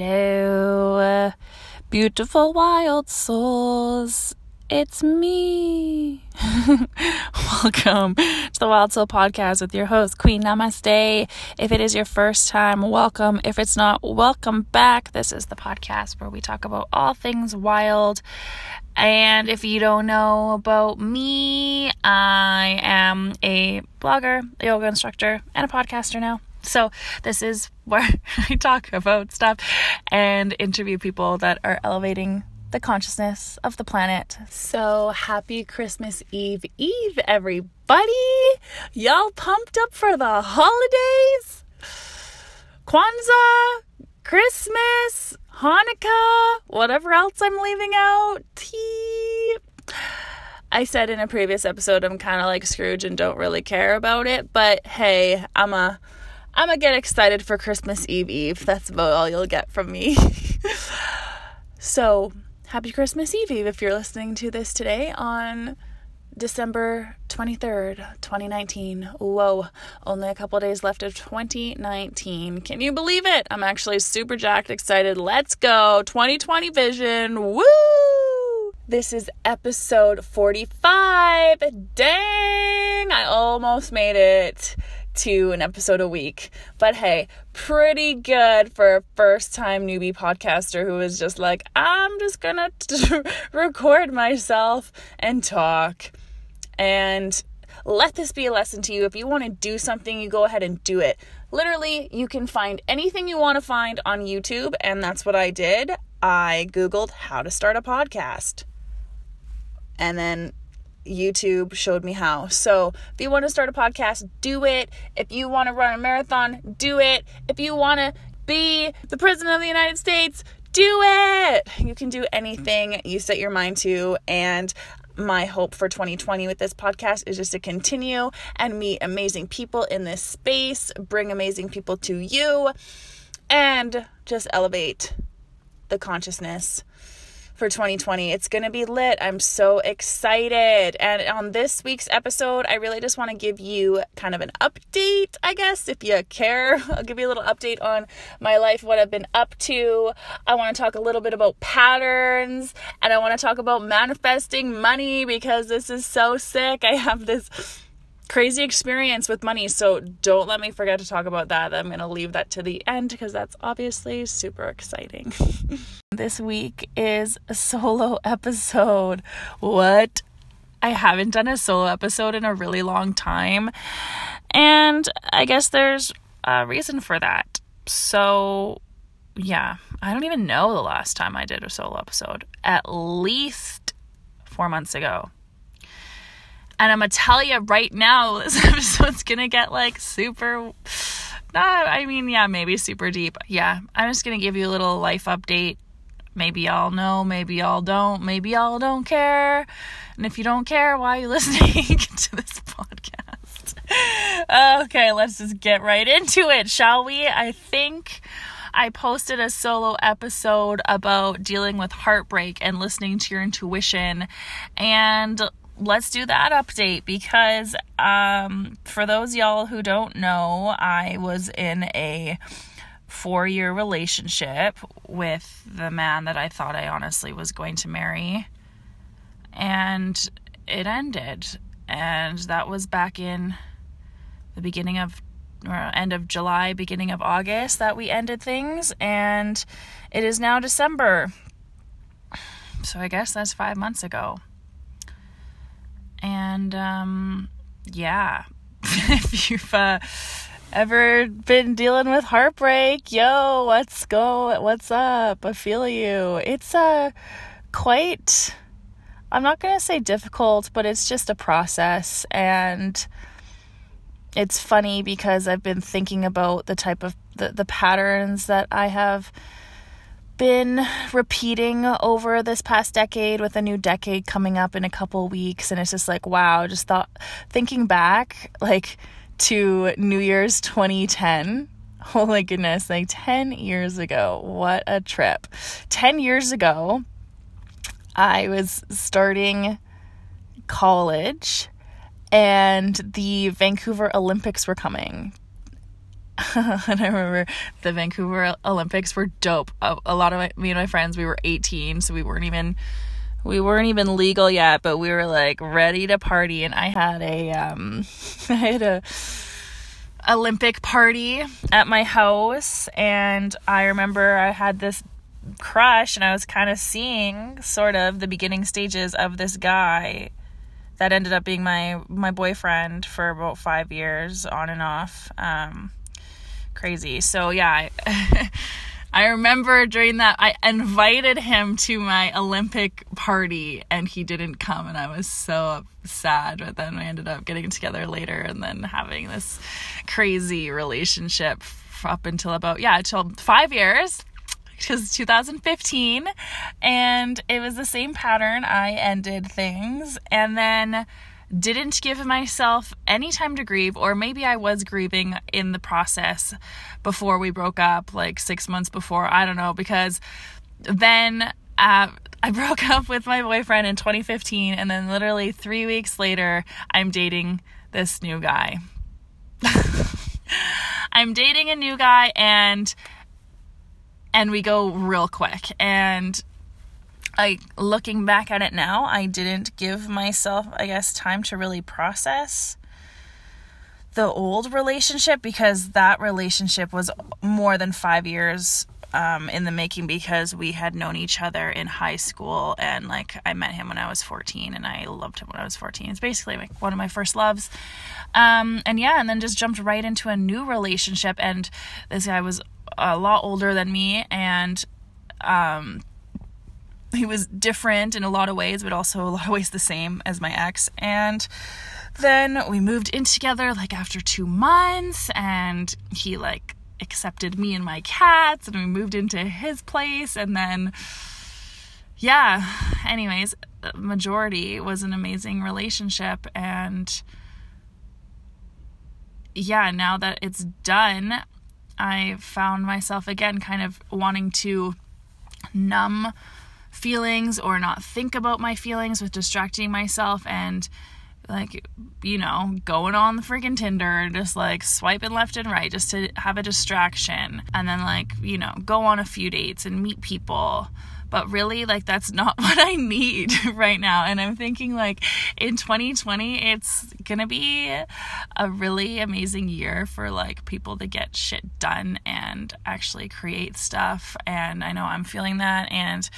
Hello, beautiful wild souls. It's me. welcome to the Wild Soul Podcast with your host, Queen Namaste. If it is your first time, welcome. If it's not, welcome back. This is the podcast where we talk about all things wild. And if you don't know about me, I am a blogger, a yoga instructor, and a podcaster now. So, this is where I talk about stuff and interview people that are elevating the consciousness of the planet. So, happy Christmas Eve Eve, everybody! Y'all pumped up for the holidays? Kwanzaa, Christmas, Hanukkah, whatever else I'm leaving out. Tea. I said in a previous episode I'm kind of like Scrooge and don't really care about it, but hey, I'm a I'm gonna get excited for Christmas Eve Eve. That's about all you'll get from me. so, happy Christmas Eve Eve if you're listening to this today on December 23rd, 2019. Whoa, only a couple days left of 2019. Can you believe it? I'm actually super jacked excited. Let's go. 2020 vision. Woo! This is episode 45. Dang, I almost made it to an episode a week. But hey, pretty good for a first time newbie podcaster who is just like, I'm just gonna t- record myself and talk. And let this be a lesson to you. If you want to do something, you go ahead and do it. Literally, you can find anything you want to find on YouTube, and that's what I did. I Googled how to start a podcast. And then YouTube showed me how. So, if you want to start a podcast, do it. If you want to run a marathon, do it. If you want to be the president of the United States, do it. You can do anything you set your mind to. And my hope for 2020 with this podcast is just to continue and meet amazing people in this space, bring amazing people to you, and just elevate the consciousness for 2020. It's going to be lit. I'm so excited. And on this week's episode, I really just want to give you kind of an update, I guess, if you care. I'll give you a little update on my life, what I've been up to. I want to talk a little bit about patterns and I want to talk about manifesting money because this is so sick. I have this crazy experience with money. So don't let me forget to talk about that. I'm going to leave that to the end because that's obviously super exciting. this week is a solo episode. What? I haven't done a solo episode in a really long time. And I guess there's a reason for that. So, yeah, I don't even know the last time I did a solo episode. At least four months ago. And I'm gonna tell you right now, this episode's gonna get like super. Not, I mean, yeah, maybe super deep. Yeah, I'm just gonna give you a little life update. Maybe y'all know, maybe y'all don't, maybe y'all don't care. And if you don't care, why are you listening to this podcast? Okay, let's just get right into it, shall we? I think I posted a solo episode about dealing with heartbreak and listening to your intuition. And let's do that update because um, for those y'all who don't know, I was in a four year relationship with the man that I thought I honestly was going to marry. And it ended. And that was back in the beginning of or end of July, beginning of August that we ended things. And it is now December. So I guess that's five months ago. And um, yeah, if you've uh, ever been dealing with heartbreak, yo, let's go. What's up? I feel you. It's uh, quite, I'm not to say difficult, but it's just a process. And it's funny because I've been thinking about the type of the, the patterns that I have been repeating over this past decade with a new decade coming up in a couple weeks and it's just like wow just thought thinking back like to new year's 2010 oh my goodness like 10 years ago what a trip. 10 years ago i was starting college and the vancouver olympics were coming and I remember the Vancouver Olympics were dope. A, lot of my, me and my friends, we were 18, so we weren't even we weren't even legal yet, but we were like ready to party. And I had a um, I had a Olympic party at my house, and I remember I had this crush, and I was kind of seeing sort of the beginning stages of this guy that ended up being my my boyfriend for about five years on and off. Um, crazy. So yeah, I, I remember during that I invited him to my Olympic party and he didn't come and I was so sad. But then we ended up getting together later and then having this crazy relationship up until about yeah, until 5 years because 2015 and it was the same pattern i ended things and then didn't give myself any time to grieve, or maybe I was grieving in the process before we broke up, like six months before. I don't know, because then uh, I broke up with my boyfriend in 2015, and then literally three weeks later, I'm dating this new guy. I'm dating a new guy, and and we go real quick and like looking back at it now, I didn't give myself, I guess, time to really process the old relationship because that relationship was more than five years um, in the making because we had known each other in high school and like I met him when I was 14 and I loved him when I was 14. It's basically like one of my first loves. Um, and yeah, and then just jumped right into a new relationship and this guy was a lot older than me and um, he was different in a lot of ways, but also a lot of ways the same as my ex. And then we moved in together like after two months, and he like accepted me and my cats, and we moved into his place. And then, yeah, anyways, majority was an amazing relationship. And yeah, now that it's done, I found myself again kind of wanting to numb feelings or not think about my feelings with distracting myself and like you know going on the freaking tinder just like swiping left and right just to have a distraction and then like you know go on a few dates and meet people but really like that's not what I need right now. And I'm thinking like in 2020 it's going to be a really amazing year for like people to get shit done and actually create stuff. And I know I'm feeling that. And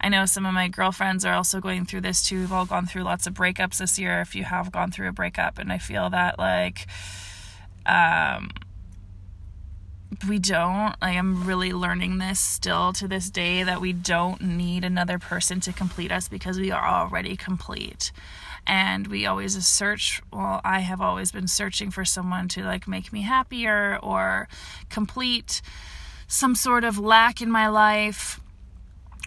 I know some of my girlfriends are also going through this too. We've all gone through lots of breakups this year if you have gone through a breakup. And I feel that like um we don't. I'm really learning this still to this day that we don't need another person to complete us because we are already complete. And we always search well i have always been searching for someone to like make me happier or complete some sort of lack in my life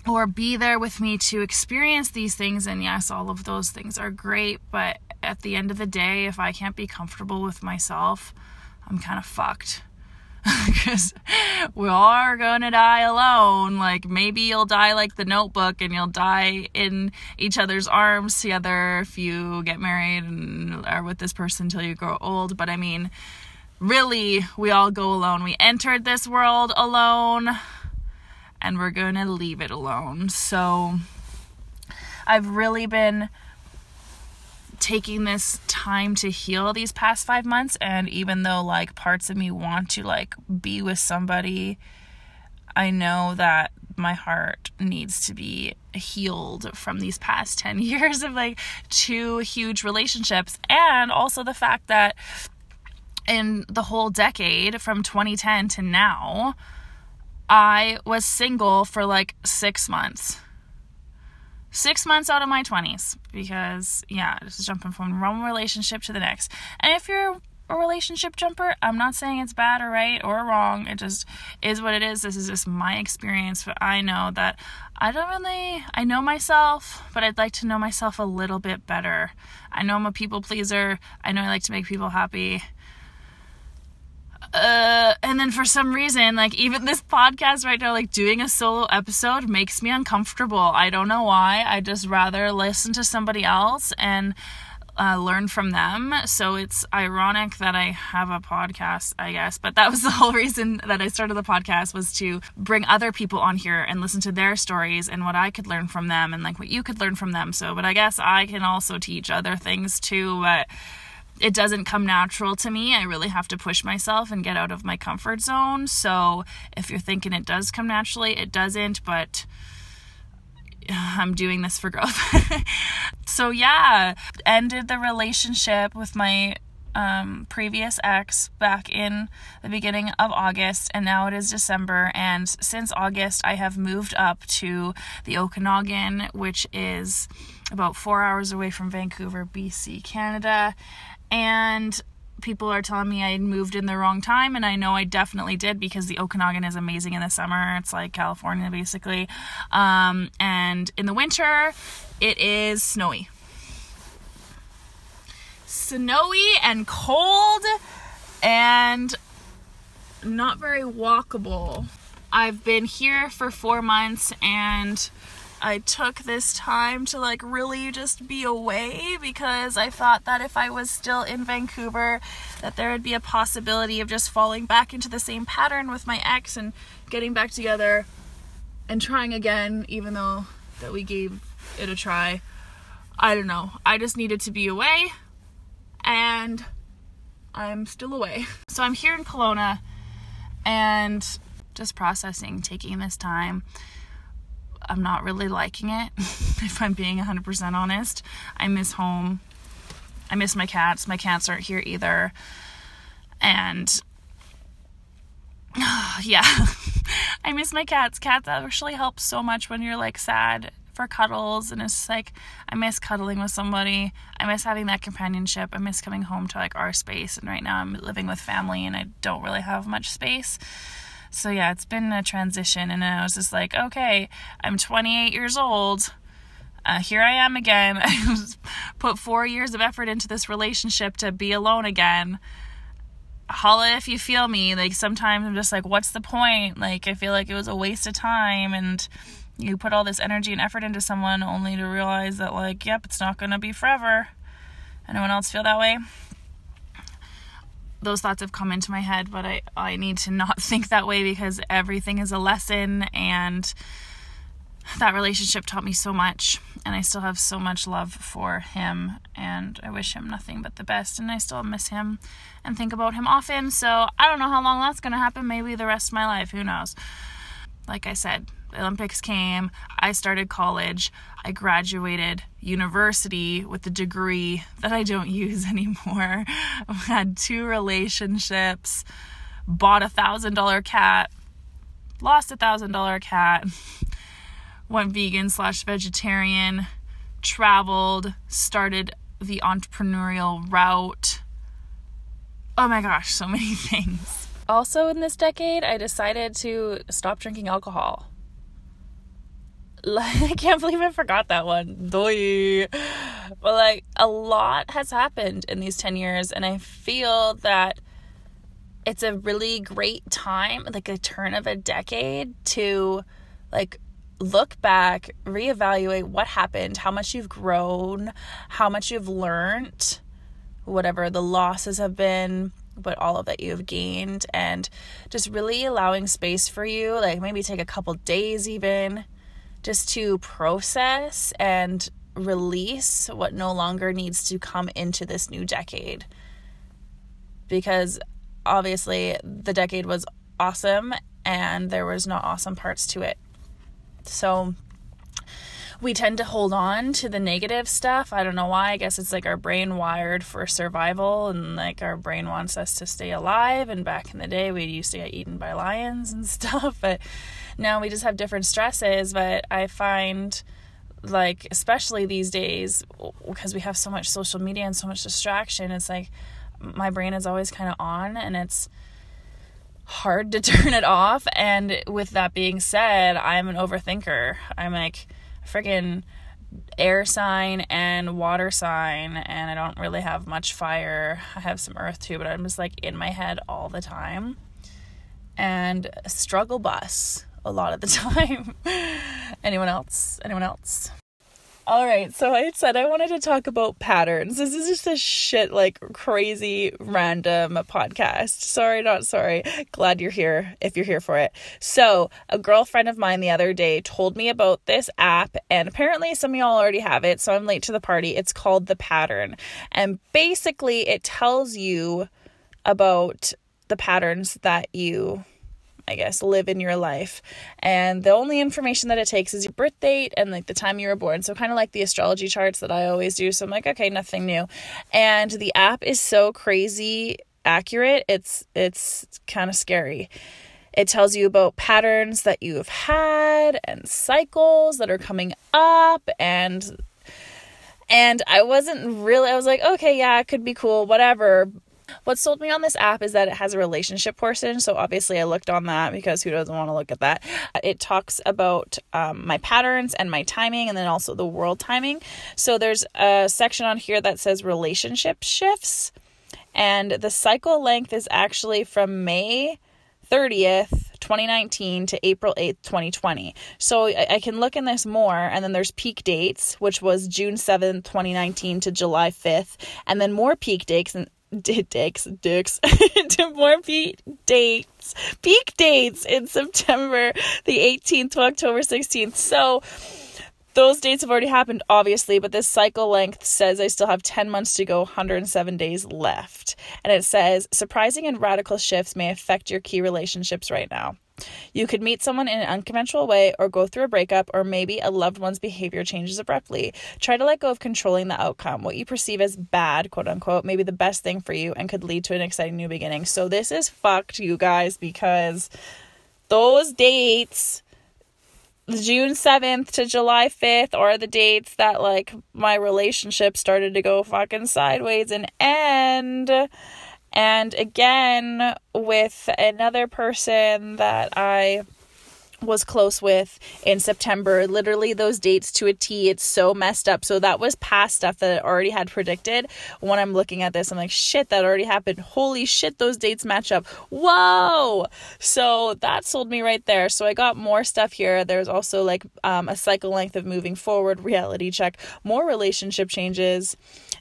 or be there with me to experience these things. And yes all of those things are great but at the end of the day if i can't be comfortable with myself i'm kind of fucked because we are gonna die alone. Like maybe you'll die like the notebook and you'll die in each other's arms together if you get married and are with this person until you grow old. But I mean, really, we all go alone. We entered this world alone and we're gonna leave it alone. So I've really been taking this time to heal these past five months and even though like parts of me want to like be with somebody i know that my heart needs to be healed from these past 10 years of like two huge relationships. And also the fact that in the whole decade from 2010 to now i was single for like 6 months six months out of my 20s because, yeah, just jumping from one relationship to the next. And if you're a relationship jumper. I'm not saying it's bad or right or wrong. It just is what it is. This is just my experience, but I know that I don't really I know myself, but I'd like to know myself a little bit better. I know I'm a people pleaser. I know I like to make people happy uh, and then for some reason, like even this podcast right now, like doing a solo episode makes me uncomfortable. I don't know why. I just rather listen to somebody else and uh, learn from them. So it's ironic that I have a podcast, I guess. But that was the whole reason that I started the podcast was to bring other people on here and listen to their stories and what I could learn from them and like what you could learn from them. So, but I guess I can also teach other things too. But it doesn't come natural to me. I really have to push myself and get out of my comfort zone. So if you're thinking it does come naturally, it doesn't, but I'm doing this for growth. so yeah, ended the relationship with my um, previous ex back in the beginning of August, and now it is December. And since August, I have moved up to the Okanagan, which is about four hours away from Vancouver, BC, Canada and people are telling me I moved in the wrong time, and I know I definitely did because the Okanagan is amazing in the summer. It's like California, basically. Um, and in the winter, it is snowy. Snowy and cold, and not very walkable. I've been here for four months and I took this time to like really just be away because I thought that if I was still in Vancouver that there would be a possibility of just falling back into the same pattern with my ex and getting back together and trying again even though that we gave it a try. I don't know. I just needed to be away and I'm still away. So I'm here in Kelowna and just processing, taking this time I'm not really liking it, if I'm being 100% honest. I miss home. I miss my cats. My cats aren't here either. And yeah, I miss my cats. Cats actually help so much when you're like sad for cuddles and it's just like I miss cuddling with somebody. I miss having that companionship. I miss coming home to like our space and right now I'm living with family and I don't really have much space. So yeah, it's been a transition, and I was just like, okay, I'm 28 years old. Uh, here I am again. I put four years of effort into this relationship to be alone again. Holla if you feel me. Like sometimes I'm just like, what's the point? Like I feel like it was a waste of time, and you put all this energy and effort into someone only to realize that like, yep, it's not gonna be forever. Anyone else feel that way? Those thoughts have come into my head, but I, I need to not think that way because everything is a lesson and that relationship taught me so much and I still have so much love for him and I wish him nothing but the best and I still miss him and think about him often. So I don't know how long that's going to happen, maybe the rest of my life, who knows. Like I said, Olympics came, I started college, I graduated university with a degree that I don't use anymore. I had two relationships, bought a thousand dollar cat, lost a thousand dollar cat, went vegan slash vegetarian, traveled, started the entrepreneurial route. Oh my gosh, so many things. Also, in this decade, I decided to stop drinking alcohol. I can't believe I forgot that one. Doi. But like a lot has happened in these 10 years and I feel that it's a really great time, like a turn of a decade to like look back, reevaluate what happened, how much you've grown, how much you've learned, whatever the losses have been, but all of that you've gained and just really allowing space for you, like maybe take a couple days even just to process and release what no longer needs to come into this new decade. Because obviously, the decade was awesome and there was not awesome parts to it. So, we tend to hold on to the negative stuff. I don't know why. I guess it's like our brain wired for survival and like our brain wants us to stay alive. And back in the day, we used to get eaten by lions and stuff. But now we just have different stresses. But I find like, especially these days, because we have so much social media and so much distraction, it's like my brain is always kind of on and it's hard to turn it off. And with that being said, I'm an overthinker. I'm like freaking air sign and water sign and I don't really have much fire. I have some earth too, but I'm just like in my head all the time. And struggle bus a lot of the time. Anyone else? Anyone else? All right, so I said I wanted to talk about patterns. This is just a shit, like crazy random podcast. Sorry, not sorry. Glad you're here if you're here for it. So, a girlfriend of mine the other day told me about this app, and apparently some of y'all already have it, so I'm late to the party. It's called The Pattern, and basically it tells you about the patterns that you I guess, live in your life. And the only information that it takes is your birth date and like the time you were born. So kind of like the astrology charts that I always do. So I'm like, okay, nothing new. And the app is so crazy accurate. It's it's kind of scary. It tells you about patterns that you've had and cycles that are coming up and and I wasn't really I was like, okay, yeah, it could be cool, whatever. What sold me on this app is that it has a relationship portion. So obviously, I looked on that because who doesn't want to look at that? It talks about um, my patterns and my timing, and then also the world timing. So there's a section on here that says relationship shifts, and the cycle length is actually from May 30th 2019 to April 8th, 2020. So I, can look in this more. And then there's peak dates, which was June 7th, 2019 to July 5th. And then more peak dates dicks dicks to more peak dates peak dates in September the 18th to October 16th. So those dates have already happened, obviously, but this cycle length says I still have 10 months to go, 107 days left. And it says surprising and radical shifts may affect your key relationships right now. You could meet someone in an unconventional way or go through a breakup, or maybe a loved one's behavior changes abruptly. Try to let go of controlling the outcome. What you perceive as bad, quote unquote, may be the best thing for you and could lead to an exciting new beginning. So, this is fucked, you guys, because those dates. June 7th to July 5th are the dates that like my relationship started to go fucking sideways and end and again, with another person that I was close with in September. Literally those dates to a T. It's so messed up. So that was past stuff that I already had predicted. When I'm looking at this, I'm like, shit, that already happened. Holy shit, those dates match up. Whoa. So that sold me right there. So I got more stuff here. There's also like um, a cycle length of moving forward, reality check, more relationship changes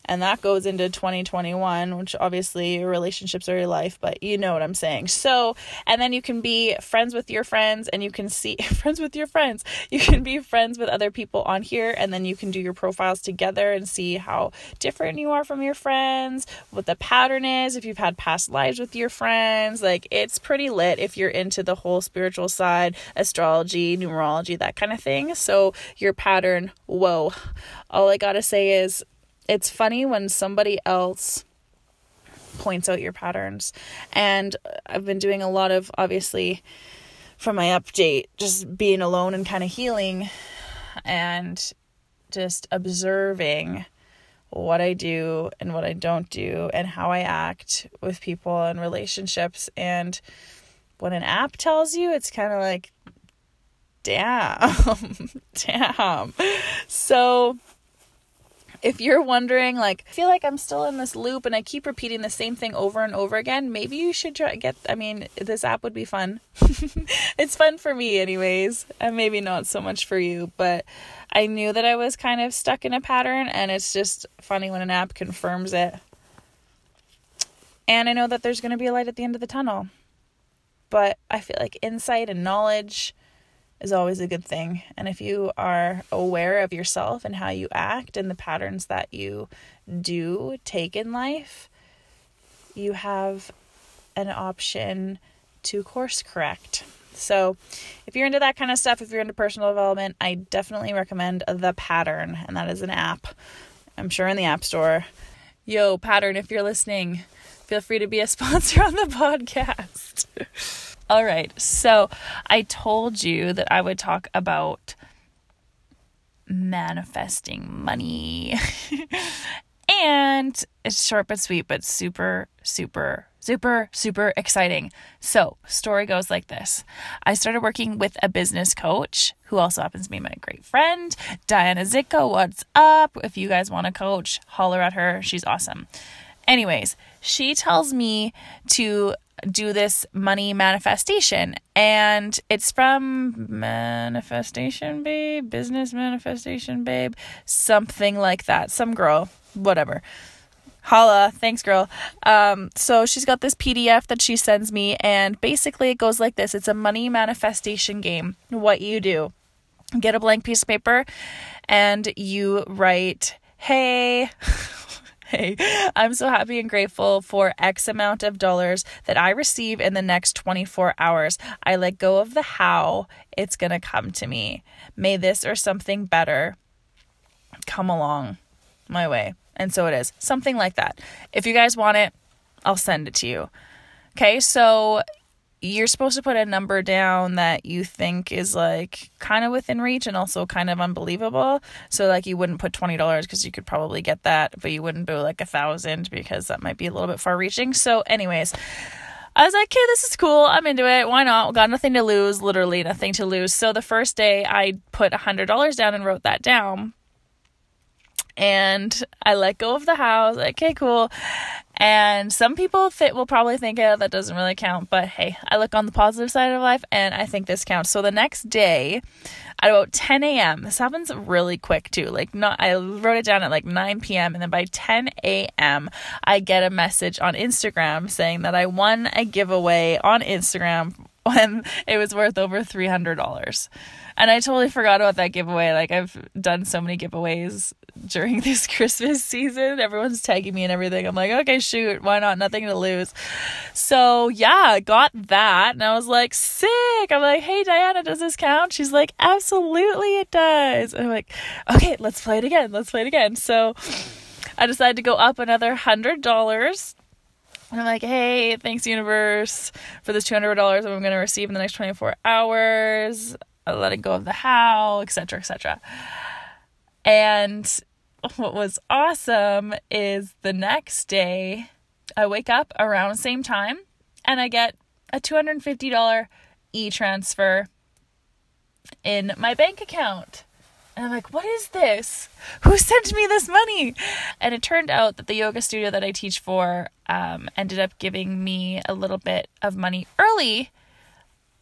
and that goes into 2021 which obviously your relationships are your life but you know what i'm saying. So and then you can be friends with your friends and you can see friends with your friends. You can be friends with other people on here and then you can do your profiles together and see how different you are from your friends what the pattern is if you've had past lives with your friends. Like it's pretty lit if you're into the whole spiritual side astrology numerology that kind of thing. So your pattern whoa. All i gotta say is it's funny when somebody else points out your patterns. And I've been doing a lot of, obviously, from my update, just being alone and kind of healing and just observing what I do and what I don't do and how I act with people and relationships. And when an app tells you, it's kind of like, damn, damn. So, if you're wondering, like, I feel like I'm still in this loop and I keep repeating the same thing over and over again, maybe you should try get. I mean, this app would be fun. it's fun for me, anyways, and maybe not so much for you, but I knew that I was kind of stuck in a pattern, and it's just funny when an app confirms it. And I know that there's going to be a light at the end of the tunnel. But I feel like insight and knowledge is always a good thing. And if you are aware of yourself and how you act and the patterns that you do take in life, you have an option to course correct. So, if you're into that kind of stuff, if you're into personal development, I definitely recommend The Pattern, and that is an app. I'm sure in the App Store. Yo, Pattern, if you're listening, feel free to be a sponsor on the podcast. All right. So I told you that I would talk about manifesting money. And it's short but sweet, but super, super, super, super exciting. So, story goes like this I started working with a business coach who also happens to be my great friend, Diana Zicko. What's up? If you guys want a coach, holler at her. She's awesome. Anyways, she tells me to do this money manifestation and it's from manifestation babe business manifestation babe something like that some girl whatever. Holla thanks girl. Um so she's got this pdf that she sends me and basically it goes like this. It's a money manifestation game. What you do get a blank piece of paper and you write hey Hey, I'm so happy and grateful for X amount of dollars that I receive in the next 24 hours. I let go of the how it's going to come to me. May this or something better come along my way. And so it is. Something like that. If you guys want it, I'll send it to you. Okay, so you're supposed to put a number down that you think is like kind of within reach and also kind of unbelievable. So like you wouldn't put twenty dollars because you could probably get that, but you wouldn't put like a thousand because that might be a little bit far reaching. So, anyways. I was like, okay, this is cool. I'm into it. Why not? Got nothing to lose, literally nothing to lose. So the first day I put a hundred dollars down and wrote that down. And I let go of the house. Like, Okay, cool. And some people th- will probably think, oh, that doesn't really count. But hey, I look on the positive side of life and I think this counts. So the next day, at about 10 a.m., this happens really quick too. Like, not, I wrote it down at like 9 p.m. And then by 10 a.m., I get a message on Instagram saying that I won a giveaway on Instagram when it was worth over $300. And I totally forgot about that giveaway. Like, I've done so many giveaways during this Christmas season. Everyone's tagging me and everything. I'm like, okay, shoot, why not? Nothing to lose. So, yeah, got that. And I was like, sick. I'm like, hey, Diana, does this count? She's like, absolutely, it does. And I'm like, okay, let's play it again. Let's play it again. So, I decided to go up another $100. And I'm like, hey, thanks, universe, for this $200 that I'm going to receive in the next 24 hours. letting go of the how, etc., etc. And what was awesome is the next day, I wake up around the same time and I get a $250 e transfer in my bank account. And I'm like, what is this? Who sent me this money? And it turned out that the yoga studio that I teach for um, ended up giving me a little bit of money early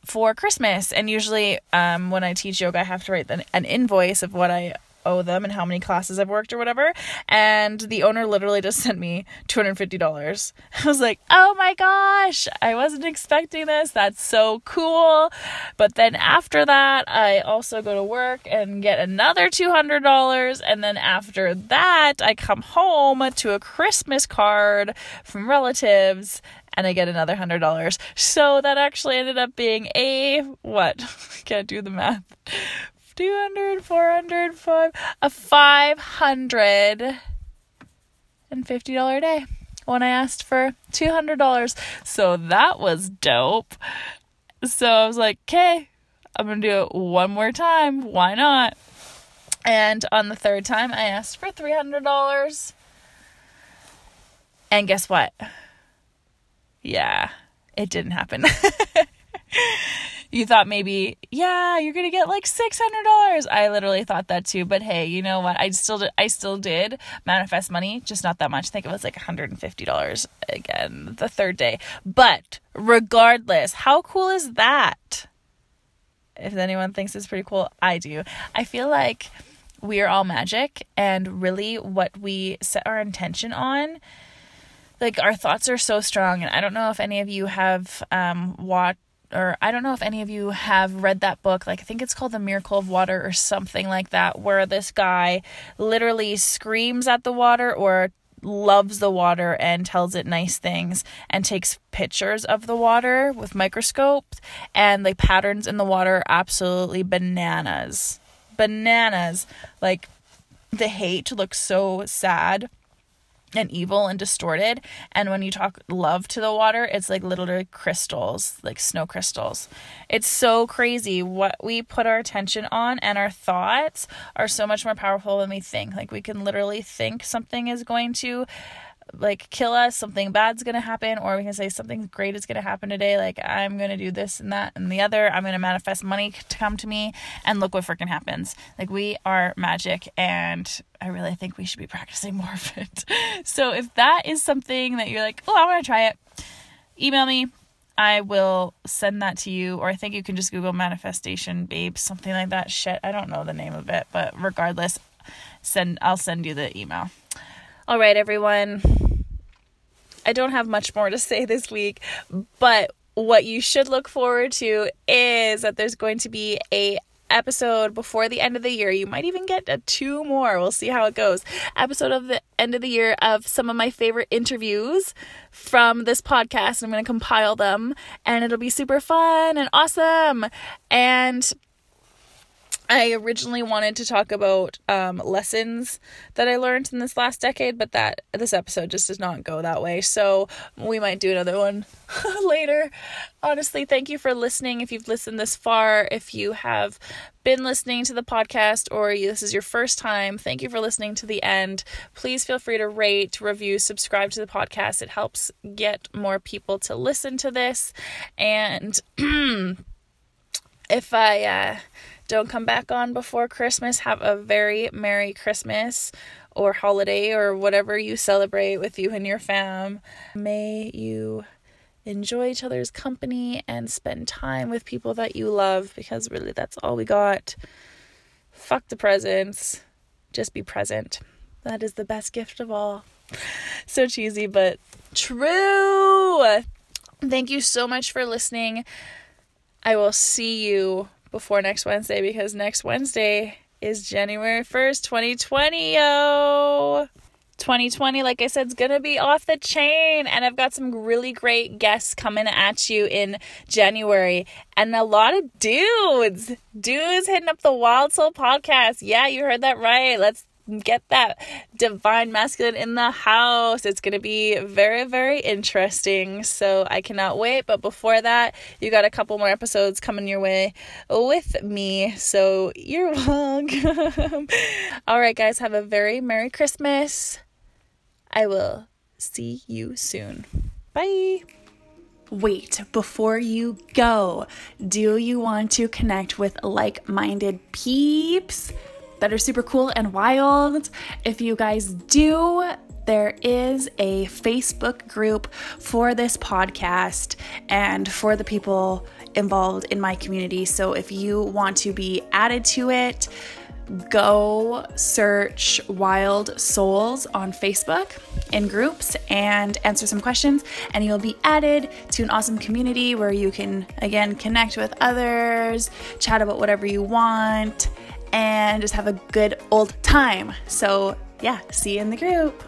for Christmas. And usually, um, when I teach yoga, I have to write an invoice of what I owe them and how many classes I've worked or whatever. And the owner literally just sent me $250. I was like, oh my gosh, I wasn't expecting this. That's so cool. But then after that, I also go to work and get another $200. And then after that, I come home to a Christmas card from relatives and I get another hundred dollars. So that actually ended up being a what? Can't do the math. 200, 400, five, a $550 day when I asked for $200. So that was dope. So I was like, okay, I'm to do it one more time. Why not? And on the third time, I asked for $300. And guess what? Yeah, it didn't happen. you thought maybe, yeah, you're gonna get like six hundred dollars. I literally thought that too. But hey, you know what? I still did, I still did manifest money, just not that much. I think it was like hundred and fifty dollars again the third day. But regardless, how cool is that? If anyone thinks it's pretty cool, I do. I feel like we are all magic, and really, what we set our intention on like our thoughts are so strong and i don't know if any of you have um watched or I don't know if any of you have read that book. Like, I think it's called The Miracle of Water or something like that, where this guy literally screams at the water or loves the water and tells it nice things and takes pictures of the water with microscopes and the patterns in the water are absolutely bananas. Bananas. Like, the hate looks so sad and evil and distorted. And when you talk love to the water, it's like literally crystals, like snow crystals. It's so crazy what we put our attention on, and our thoughts are so much more powerful than we think. Like, we can literally think something is going to like kill us, something bad's gonna happen, or we can say something great is gonna happen today. Like I'm gonna do this and that and the other. I'm gonna manifest money to come to me, and look what freaking happens. Like we are magic, and I really think we should be practicing more of it. So if that is something that you're like, oh, I want to try it, email me. I will send that to you, or I think you can just Google manifestation babe, something like that. Shit, I don't know the name of it, but regardless, send I'll send you the email. All right, everyone. I don't have much more to say this week, but what you should look forward to is that there's going to be a episode before the end of the year. You might even get two more. We'll see how it goes. Episode of the end of the year of some of my favorite interviews from this podcast. I'm going to compile them and it'll be super fun and awesome. And I originally wanted to talk about um, lessons that I learned in this last decade, but that this episode just does not go that way. So we might do another one later. Honestly, thank you for listening. If you've listened this far, if you have been listening to the podcast or this is your first time, thank you for listening to the end. Please feel free to rate, review, subscribe to the podcast. It helps get more people to listen to this. And if I uh, don't come back on before Christmas. Have a very Merry Christmas or holiday or whatever you celebrate with you and your fam. May you enjoy each other's company and spend time with people that you love because really that's all we got. Fuck the presents. Just be present. That is the best gift of all. So cheesy, but true. Thank you so much for listening. I will see you before next Wednesday because next Wednesday is January 1st, 2020. Yo! 2020, like I said, is going to be off the chain. And I've got some really great guests coming at you in January. And a lot of dudes. Dudes hitting up the Wild Soul podcast. Yeah, you heard that right. Let's get that divine masculine in the house. It's going to be very, very interesting. So I cannot wait. But before that, you got a couple more episodes coming your way with me. So you're welcome. All right, guys, have a very Merry Christmas. I will see you soon. Bye. Wait, before you go, do you want to connect with like minded peeps? That are super cool and wild. If you guys do, there is a Facebook group for this podcast and for the people involved in my community. So if you want to be added to it, go search Wild Souls on Facebook in groups and answer some questions, and you'll be added to an awesome community where you can again connect with others, chat about whatever you want, and just have a good old time. So, yeah, see you in the group.